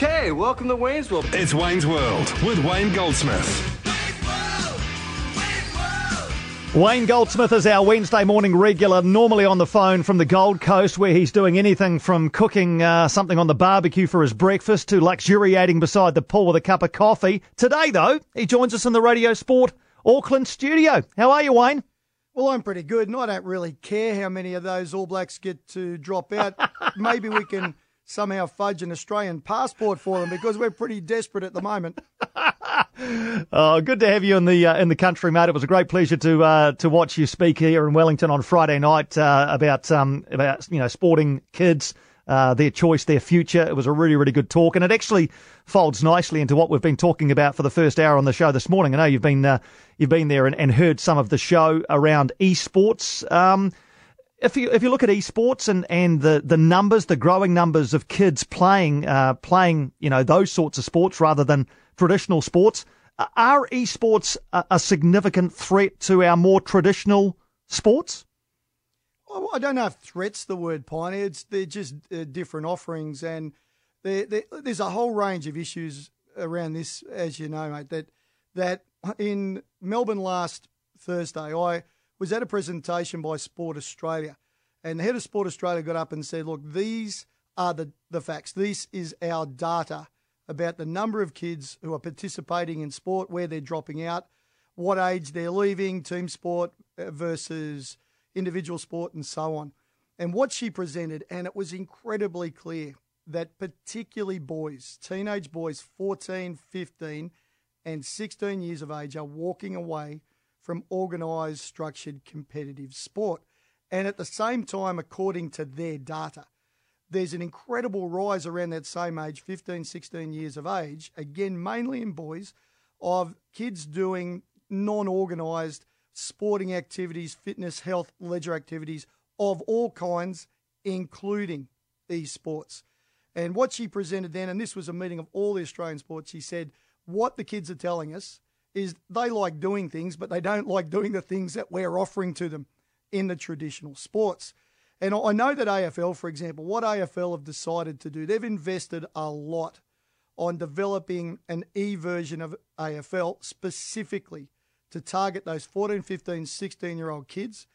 Okay, welcome to Wayne's World. It's Wayne's World with Wayne Goldsmith. Wayne Goldsmith is our Wednesday morning regular, normally on the phone from the Gold Coast, where he's doing anything from cooking uh, something on the barbecue for his breakfast to luxuriating beside the pool with a cup of coffee. Today, though, he joins us in the Radio Sport Auckland studio. How are you, Wayne? Well, I'm pretty good, and I don't really care how many of those All Blacks get to drop out. Maybe we can somehow fudge an Australian passport for them because we're pretty desperate at the moment. oh, good to have you in the uh, in the country, mate. It was a great pleasure to uh, to watch you speak here in Wellington on Friday night uh, about um, about you know sporting kids. Uh, their choice, their future. It was a really, really good talk, and it actually folds nicely into what we've been talking about for the first hour on the show this morning. I know you've been uh, you've been there and, and, heard some of the show around esports. Um, if you if you look at esports and, and the, the numbers, the growing numbers of kids playing uh, playing you know those sorts of sports rather than traditional sports, are esports a, a significant threat to our more traditional sports? I don't know if threats the word, Piney. It's they're just uh, different offerings, and they're, they're, there's a whole range of issues around this, as you know, mate. That that in Melbourne last Thursday, I was at a presentation by Sport Australia. And the head of Sport Australia got up and said, Look, these are the, the facts. This is our data about the number of kids who are participating in sport, where they're dropping out, what age they're leaving team sport uh, versus individual sport, and so on. And what she presented, and it was incredibly clear that particularly boys, teenage boys, 14, 15, and 16 years of age, are walking away from organised, structured, competitive sport. And at the same time, according to their data, there's an incredible rise around that same age, 15, 16 years of age, again, mainly in boys, of kids doing non organised sporting activities, fitness, health, leisure activities of all kinds, including esports. And what she presented then, and this was a meeting of all the Australian sports, she said, what the kids are telling us is they like doing things, but they don't like doing the things that we're offering to them in the traditional sports. And I know that AFL, for example, what AFL have decided to do, they've invested a lot on developing an e version of AFL specifically to target those 14, 15, 16 year old kids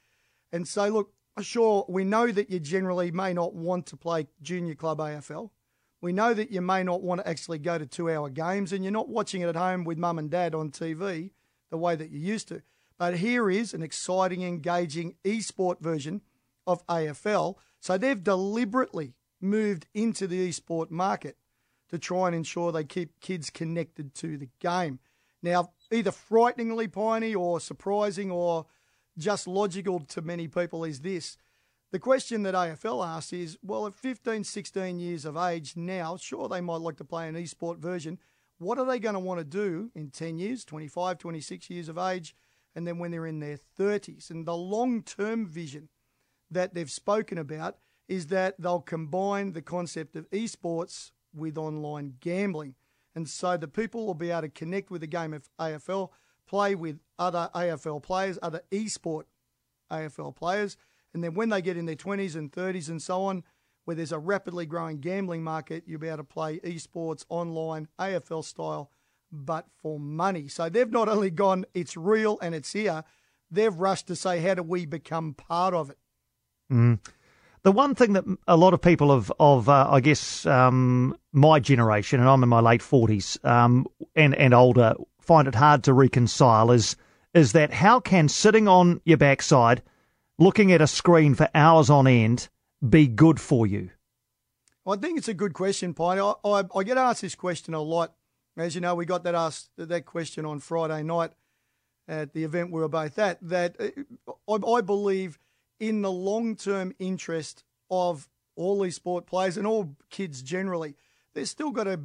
and say, look, sure, we know that you generally may not want to play junior club AFL. We know that you may not want to actually go to two hour games and you're not watching it at home with mum and dad on TV the way that you used to. But here is an exciting, engaging esport version of AFL. So they've deliberately moved into the esport market to try and ensure they keep kids connected to the game. Now, either frighteningly piney or surprising or just logical to many people is this the question that AFL asks is, well, at 15, 16 years of age now, sure, they might like to play an esport version. What are they going to want to do in 10 years, 25, 26 years of age, and then when they're in their 30s? And the long term vision that they've spoken about is that they'll combine the concept of esports with online gambling. And so the people will be able to connect with the game of AFL, play with other AFL players, other esport AFL players and then when they get in their 20s and 30s and so on, where there's a rapidly growing gambling market, you'll be able to play esports online, AFL style, but for money. So they've not only gone, it's real and it's here, they've rushed to say, how do we become part of it? Mm. The one thing that a lot of people of, of uh, I guess, um, my generation, and I'm in my late 40s um, and, and older, find it hard to reconcile is is that how can sitting on your backside – looking at a screen for hours on end be good for you? I think it's a good question, Pine. I, I, I, get asked this question a lot. As you know, we got that asked that question on Friday night at the event we were both at that uh, I, I believe in the long term interest of all these sport players and all kids generally. They've still got to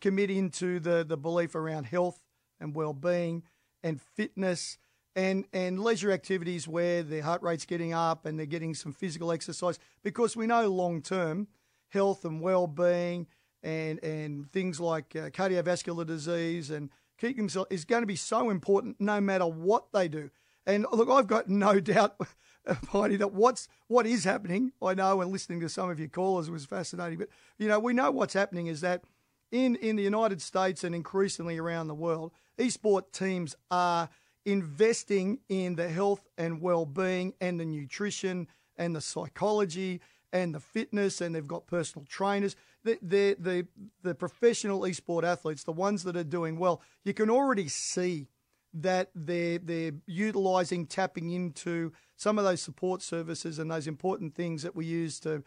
commit into the, the belief around health and well being and fitness and, and leisure activities where their heart rate's getting up and they're getting some physical exercise because we know long term health and well being and, and things like uh, cardiovascular disease and keeping themselves is going to be so important no matter what they do. And look, I've got no doubt, Heidi, that what's what is happening. I know, and listening to some of your callers was fascinating. But you know, we know what's happening is that in in the United States and increasingly around the world, esport teams are investing in the health and well-being and the nutrition and the psychology and the fitness and they've got personal trainers. The the the, the professional esport athletes the ones that are doing well you can already see that they're they're utilizing tapping into some of those support services and those important things that we use to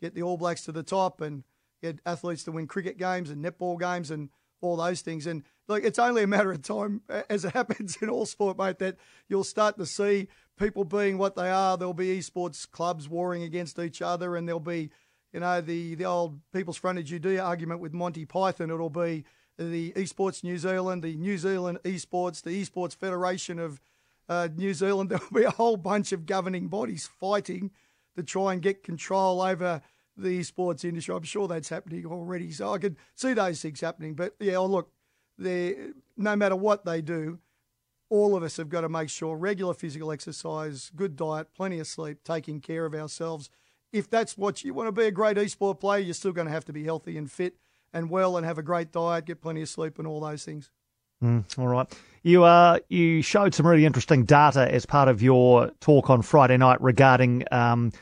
get the All Blacks to the top and get athletes to win cricket games and netball games and all those things. And it's only a matter of time, as it happens in all sport, mate, that you'll start to see people being what they are. There'll be esports clubs warring against each other, and there'll be, you know, the the old People's Front of Judea argument with Monty Python. It'll be the Esports New Zealand, the New Zealand Esports, the Esports Federation of uh, New Zealand. There'll be a whole bunch of governing bodies fighting to try and get control over the esports industry. I'm sure that's happening already. So I could see those things happening. But yeah, oh, look, they no matter what they do, all of us have got to make sure regular physical exercise, good diet, plenty of sleep, taking care of ourselves. If that's what you want to be a great esport player, you're still going to have to be healthy and fit and well and have a great diet, get plenty of sleep, and all those things. Mm, all right. You uh, you showed some really interesting data as part of your talk on Friday night regarding um,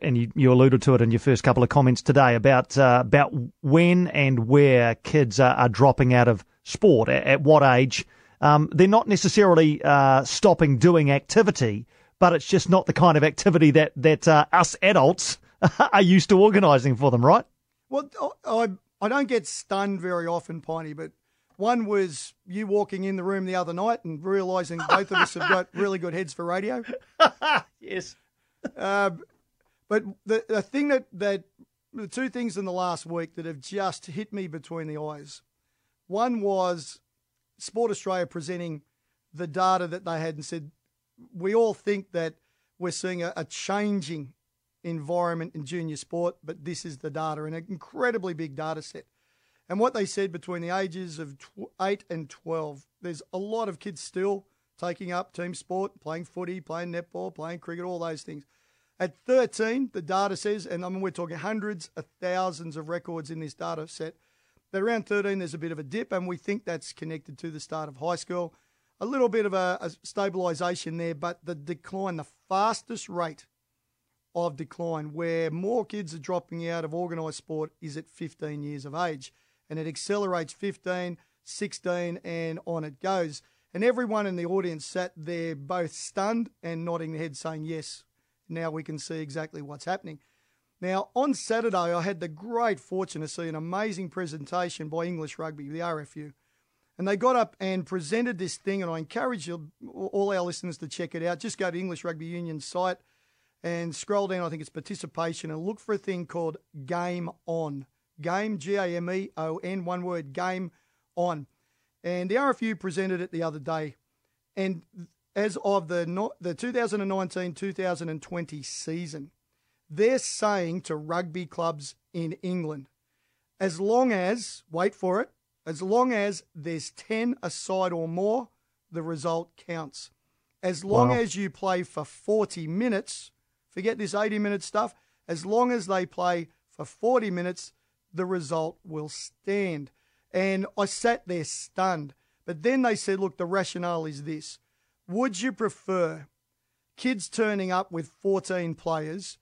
and you, you alluded to it in your first couple of comments today about uh, about when and where kids are, are dropping out of sport at, at what age. Um, they're not necessarily uh, stopping doing activity, but it's just not the kind of activity that that uh, us adults are used to organising for them, right? Well, I I don't get stunned very often, Piney, but one was you walking in the room the other night and realising both of us have got really good heads for radio. yes. Uh, but the, the thing that, that, the two things in the last week that have just hit me between the eyes. One was Sport Australia presenting the data that they had and said, we all think that we're seeing a, a changing environment in junior sport, but this is the data, and an incredibly big data set. And what they said between the ages of tw- 8 and 12, there's a lot of kids still taking up team sport, playing footy, playing netball, playing cricket, all those things. At 13, the data says, and I mean, we're talking hundreds of thousands of records in this data set, that around 13 there's a bit of a dip, and we think that's connected to the start of high school. A little bit of a, a stabilisation there, but the decline, the fastest rate of decline, where more kids are dropping out of organised sport, is at 15 years of age. And it accelerates 15, 16, and on it goes. And everyone in the audience sat there both stunned and nodding their head saying, Yes, now we can see exactly what's happening. Now, on Saturday, I had the great fortune to see an amazing presentation by English Rugby, the RFU. And they got up and presented this thing, and I encourage all our listeners to check it out. Just go to English Rugby Union's site and scroll down, I think it's participation, and look for a thing called Game On. Game, G A M E O N, one word, Game On. And the RFU presented it the other day. And as of the the 2019-2020 season, they're saying to rugby clubs in England, as long as wait for it, as long as there's 10 aside or more, the result counts. As long wow. as you play for 40 minutes, forget this 80 minute stuff, as long as they play for 40 minutes, the result will stand. And I sat there stunned. But then they said, look, the rationale is this would you prefer kids turning up with 14 players,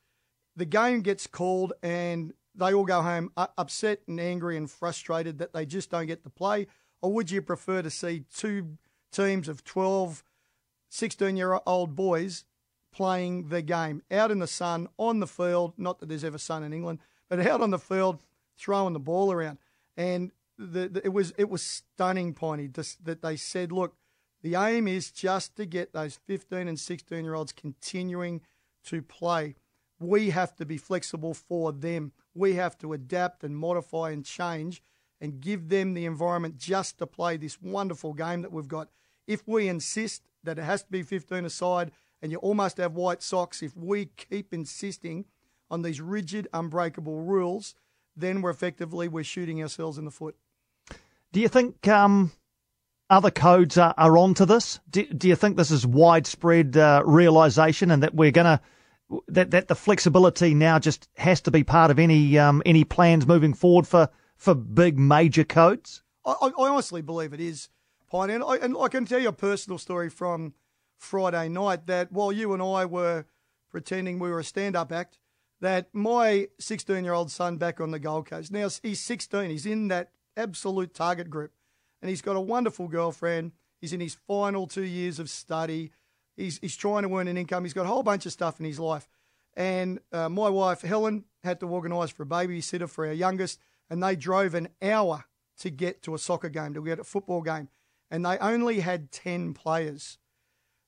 the game gets called, and they all go home uh, upset and angry and frustrated that they just don't get to play? Or would you prefer to see two teams of 12, 16 year old boys playing the game out in the sun, on the field? Not that there's ever sun in England, but out on the field, throwing the ball around. And the, the, it was it was stunning, Piney, that they said, look, The aim is just to get those 15 and 16 year olds continuing to play. We have to be flexible for them. We have to adapt and modify and change and give them the environment just to play this wonderful game that we've got. If we insist that it has to be 15 aside and you almost have white socks, if we keep insisting on these rigid, unbreakable rules, then we're effectively we're shooting ourselves in the foot. Do you think um, other codes are, are onto this? Do, do you think this is widespread uh, realization and that we're going to that that the flexibility now just has to be part of any um, any plans moving forward for for big major codes? I, I honestly believe it is, Pine. And I, and I can tell you a personal story from Friday night that while you and I were pretending we were a stand up act, that my 16 year old son back on the Gold Coast, now he's 16, he's in that absolute target group, and he's got a wonderful girlfriend. He's in his final two years of study. He's, he's trying to earn an income. He's got a whole bunch of stuff in his life. And uh, my wife, Helen, had to organise for a babysitter for our youngest, and they drove an hour to get to a soccer game, to get a football game. And they only had 10 players.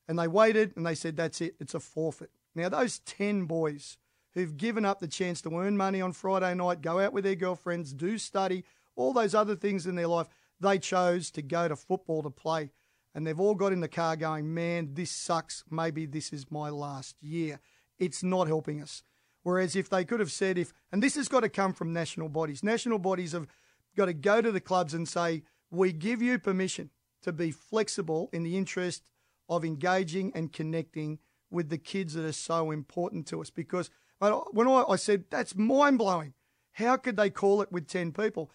And they waited and they said, that's it, it's a forfeit. Now, those 10 boys who've given up the chance to earn money on Friday night, go out with their girlfriends, do study, all those other things in their life, they chose to go to football to play. And they've all got in the car going, man, this sucks. Maybe this is my last year. It's not helping us. Whereas if they could have said, if, and this has got to come from national bodies, national bodies have got to go to the clubs and say, we give you permission to be flexible in the interest of engaging and connecting with the kids that are so important to us. Because when I, I said, that's mind blowing. How could they call it with 10 people?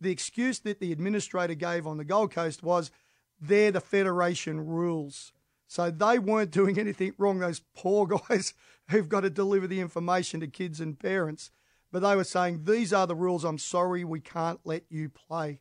The excuse that the administrator gave on the Gold Coast was they're the federation rules. So they weren't doing anything wrong, those poor guys who've got to deliver the information to kids and parents. But they were saying, these are the rules. I'm sorry, we can't let you play.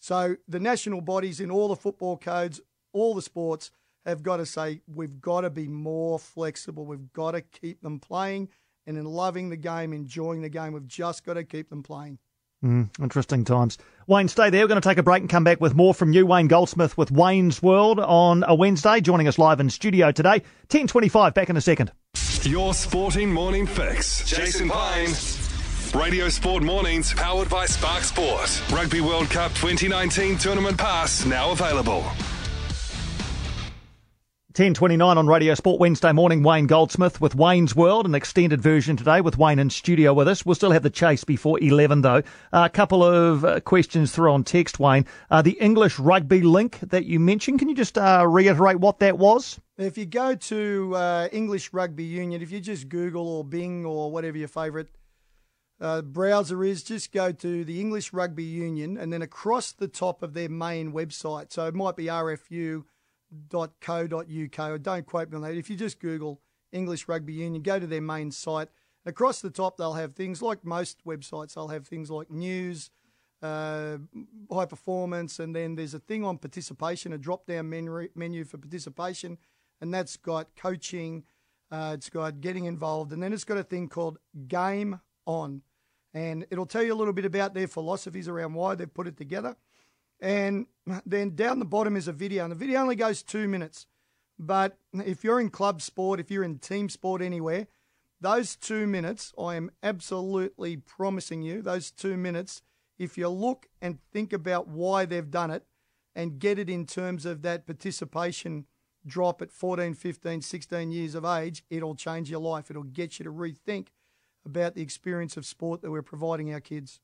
So the national bodies in all the football codes, all the sports, have got to say, we've got to be more flexible. We've got to keep them playing and in loving the game, enjoying the game. We've just got to keep them playing. Mm, interesting times. Wayne, stay there. We're going to take a break and come back with more from you, Wayne Goldsmith, with Wayne's World on a Wednesday. Joining us live in studio today, 10.25, back in a second. Your sporting morning fix. Jason Pine. Radio Sport Mornings, powered by Spark Sport. Rugby World Cup 2019 Tournament Pass now available. 10.29 on Radio Sport Wednesday morning. Wayne Goldsmith with Wayne's World, an extended version today with Wayne in studio with us. We'll still have the chase before 11 though. Uh, a couple of uh, questions through on text, Wayne. Uh, the English rugby link that you mentioned, can you just uh, reiterate what that was? If you go to uh, English Rugby Union, if you just Google or Bing or whatever your favourite uh, browser is, just go to the English Rugby Union and then across the top of their main website. So it might be RFU .co.uk, or don't quote me on that. If you just Google English Rugby Union, go to their main site. Across the top, they'll have things like most websites. They'll have things like news, uh, high performance, and then there's a thing on participation, a drop-down menu, menu for participation, and that's got coaching. Uh, it's got getting involved, and then it's got a thing called Game On, and it'll tell you a little bit about their philosophies around why they've put it together. And then down the bottom is a video, and the video only goes two minutes. But if you're in club sport, if you're in team sport anywhere, those two minutes, I am absolutely promising you, those two minutes, if you look and think about why they've done it and get it in terms of that participation drop at 14, 15, 16 years of age, it'll change your life. It'll get you to rethink about the experience of sport that we're providing our kids.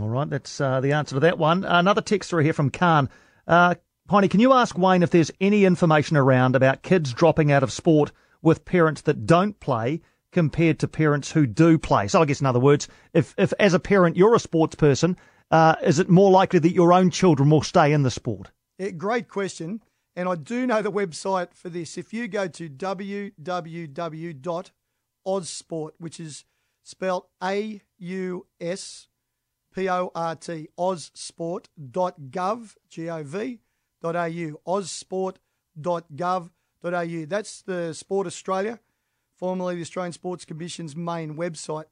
All right, that's uh, the answer to that one. Another texter here from Khan. Uh, Piney, can you ask Wayne if there's any information around about kids dropping out of sport with parents that don't play compared to parents who do play? So I guess in other words, if, if as a parent you're a sports person, uh, is it more likely that your own children will stay in the sport? Yeah, great question. And I do know the website for this. If you go to www.ausport, which is spelled A U S P-O-R-T, ausport.gov, G-O-V, dot .au. That's the Sport Australia, formerly the Australian Sports Commission's main website.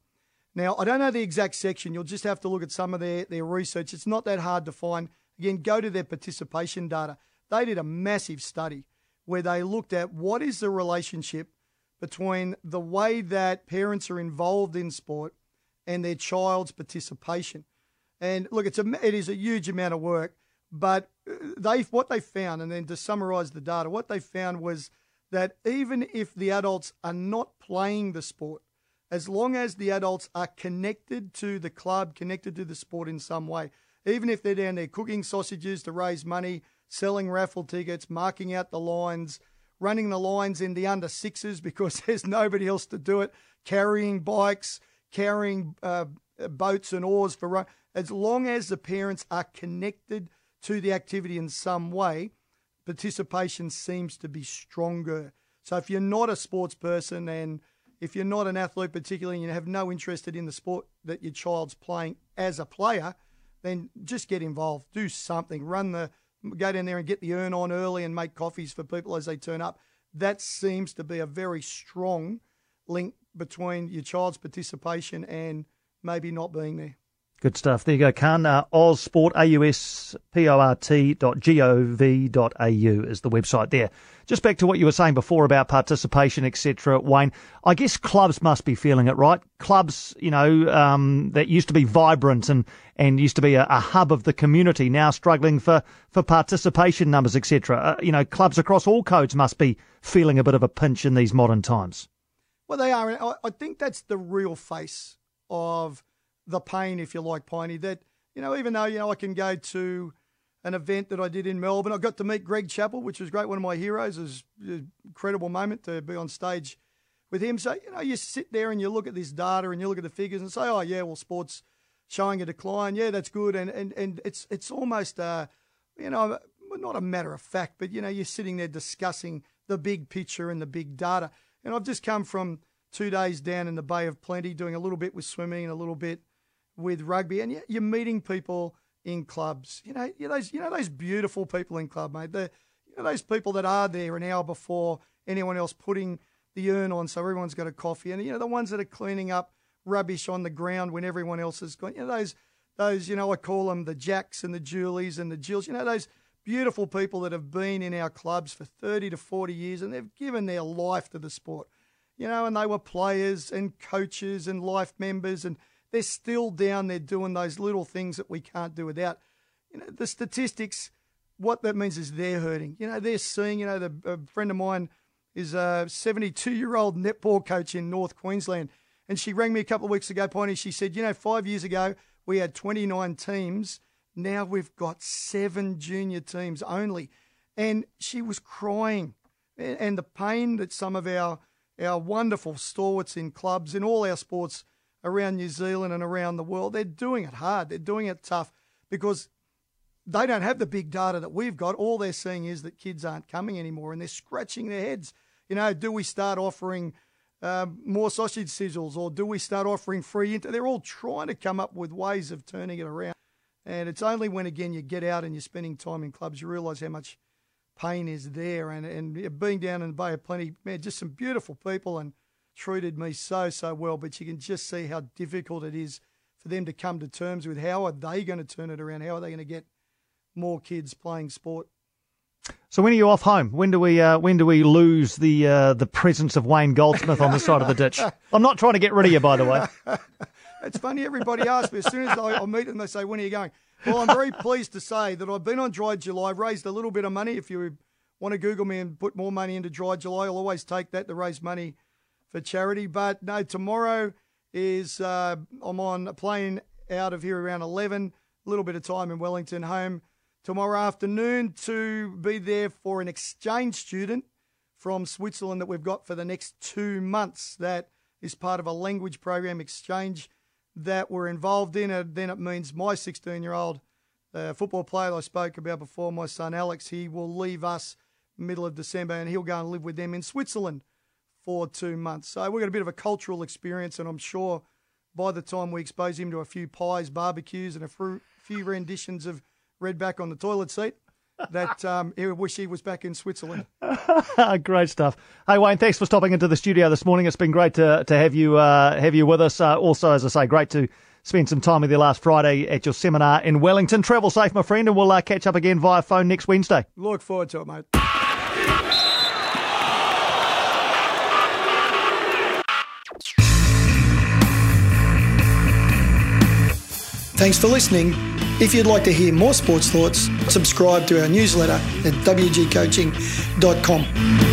Now, I don't know the exact section. You'll just have to look at some of their, their research. It's not that hard to find. Again, go to their participation data. they did a massive study where they looked at what is the relationship between the way that parents are involved in sport and their child's participation. And look, it's a it is a huge amount of work, but uh, they what they found, and then to summarise the data, what they found was that even if the adults are not playing the sport, as long as the adults are connected to the club, connected to the sport in some way, even if they're down there cooking sausages to raise money, selling raffle tickets, marking out the lines, running the lines in the under sixes because there's nobody else to do it, carrying bikes, carrying uh, boats and oars for run. As long as the parents are connected to the activity in some way, participation seems to be stronger. So if you're not a sports person and if you're not an athlete particularly and you have no interest in the sport that your child's playing as a player, then just get involved. Do something. Run the go down there and get the urn on early and make coffees for people as they turn up. That seems to be a very strong link between your child's participation and maybe not being there. Good stuff. There you go, Khan. Uh, Ausport, A-U-S-P-O-R-T dot G-O-V dot A-U is the website there. Just back to what you were saying before about participation, etc., Wayne. I guess clubs must be feeling it, right? Clubs, you know, um, that used to be vibrant and, and used to be a, a hub of the community, now struggling for, for participation numbers, etc. Uh, you know, clubs across all codes must be feeling a bit of a pinch in these modern times. Well, they are. I think that's the real face of the pain, if you like, Piney. That you know, even though you know I can go to an event that I did in Melbourne, I got to meet Greg Chappell, which was great. One of my heroes. It was an incredible moment to be on stage with him. So you know, you sit there and you look at this data and you look at the figures and say, oh yeah, well, sports showing a decline. Yeah, that's good. And and and it's it's almost uh, you know, not a matter of fact, but you know, you're sitting there discussing the big picture and the big data. And I've just come from two days down in the Bay of Plenty, doing a little bit with swimming and a little bit with rugby, and you're meeting people in clubs. You know, you know those you know those beautiful people in club, mate. The you know those people that are there an hour before anyone else putting the urn on, so everyone's got a coffee, and you know the ones that are cleaning up rubbish on the ground when everyone else has gone. You know those those you know I call them the Jacks and the Julies and the Jills. You know those beautiful people that have been in our clubs for 30 to 40 years and they've given their life to the sport. You know, and they were players and coaches and life members and they're still down there doing those little things that we can't do without. You know, the statistics, what that means is they're hurting. You know, they're seeing, you know, the, a friend of mine is a 72 year old netball coach in North Queensland. And she rang me a couple of weeks ago, Piney. She said, you know, five years ago, we had 29 teams. Now we've got seven junior teams only. And she was crying. And the pain that some of our, our wonderful stalwarts in clubs, in all our sports, around New Zealand and around the world, they're doing it hard. They're doing it tough because they don't have the big data that we've got. All they're seeing is that kids aren't coming anymore and they're scratching their heads. You know, do we start offering uh, more sausage sizzles or do we start offering free? They're all trying to come up with ways of turning it around. And it's only when, again, you get out and you're spending time in clubs, you realise how much pain is there. And, and being down in the Bay of Plenty, man, just some beautiful people and treated me so, so well, but you can just see how difficult it is for them to come to terms with how are they going to turn it around? How are they going to get more kids playing sport? So when are you off home? When do we uh, when do we lose the uh, the presence of Wayne Goldsmith on the side of the ditch? I'm not trying to get rid of you, by the way. it's funny. Everybody asks me as soon as I, I meet them, they say, "When are you going?" Well, I'm very pleased to say that I've been on Dry July. I've raised a little bit of money. If you want to Google me and put more money into Dry July, I'll always take that to raise money for charity. But no, tomorrow is uh, I'm on a plane out of here around 11. A little bit of time in Wellington, home tomorrow afternoon to be there for an exchange student from Switzerland that we've got for the next two months. That is part of a language program exchange that we're involved in. And then it means my 16 year old uh, football player I spoke about before, my son Alex, he will leave us middle of December and he'll go and live with them in Switzerland for two months. So we've got a bit of a cultural experience, and I'm sure by the time we expose him to a few pies, barbecues, and a few renditions of Redback on the toilet seat, that um, he would wish he was back in Switzerland. great stuff. Hey Wayne, thanks for stopping into the studio this morning. It's been great to to have you uh, have you with us. Uh, also, as I say, great to spend some time with you last Friday at your seminar in Wellington. Travel safe, my friend, and we'll uh, catch up again via phone next Wednesday. Look forward to it, mate. Thanks for listening. If you'd like to hear more sports thoughts, subscribe to our newsletter at wgcoaching.com.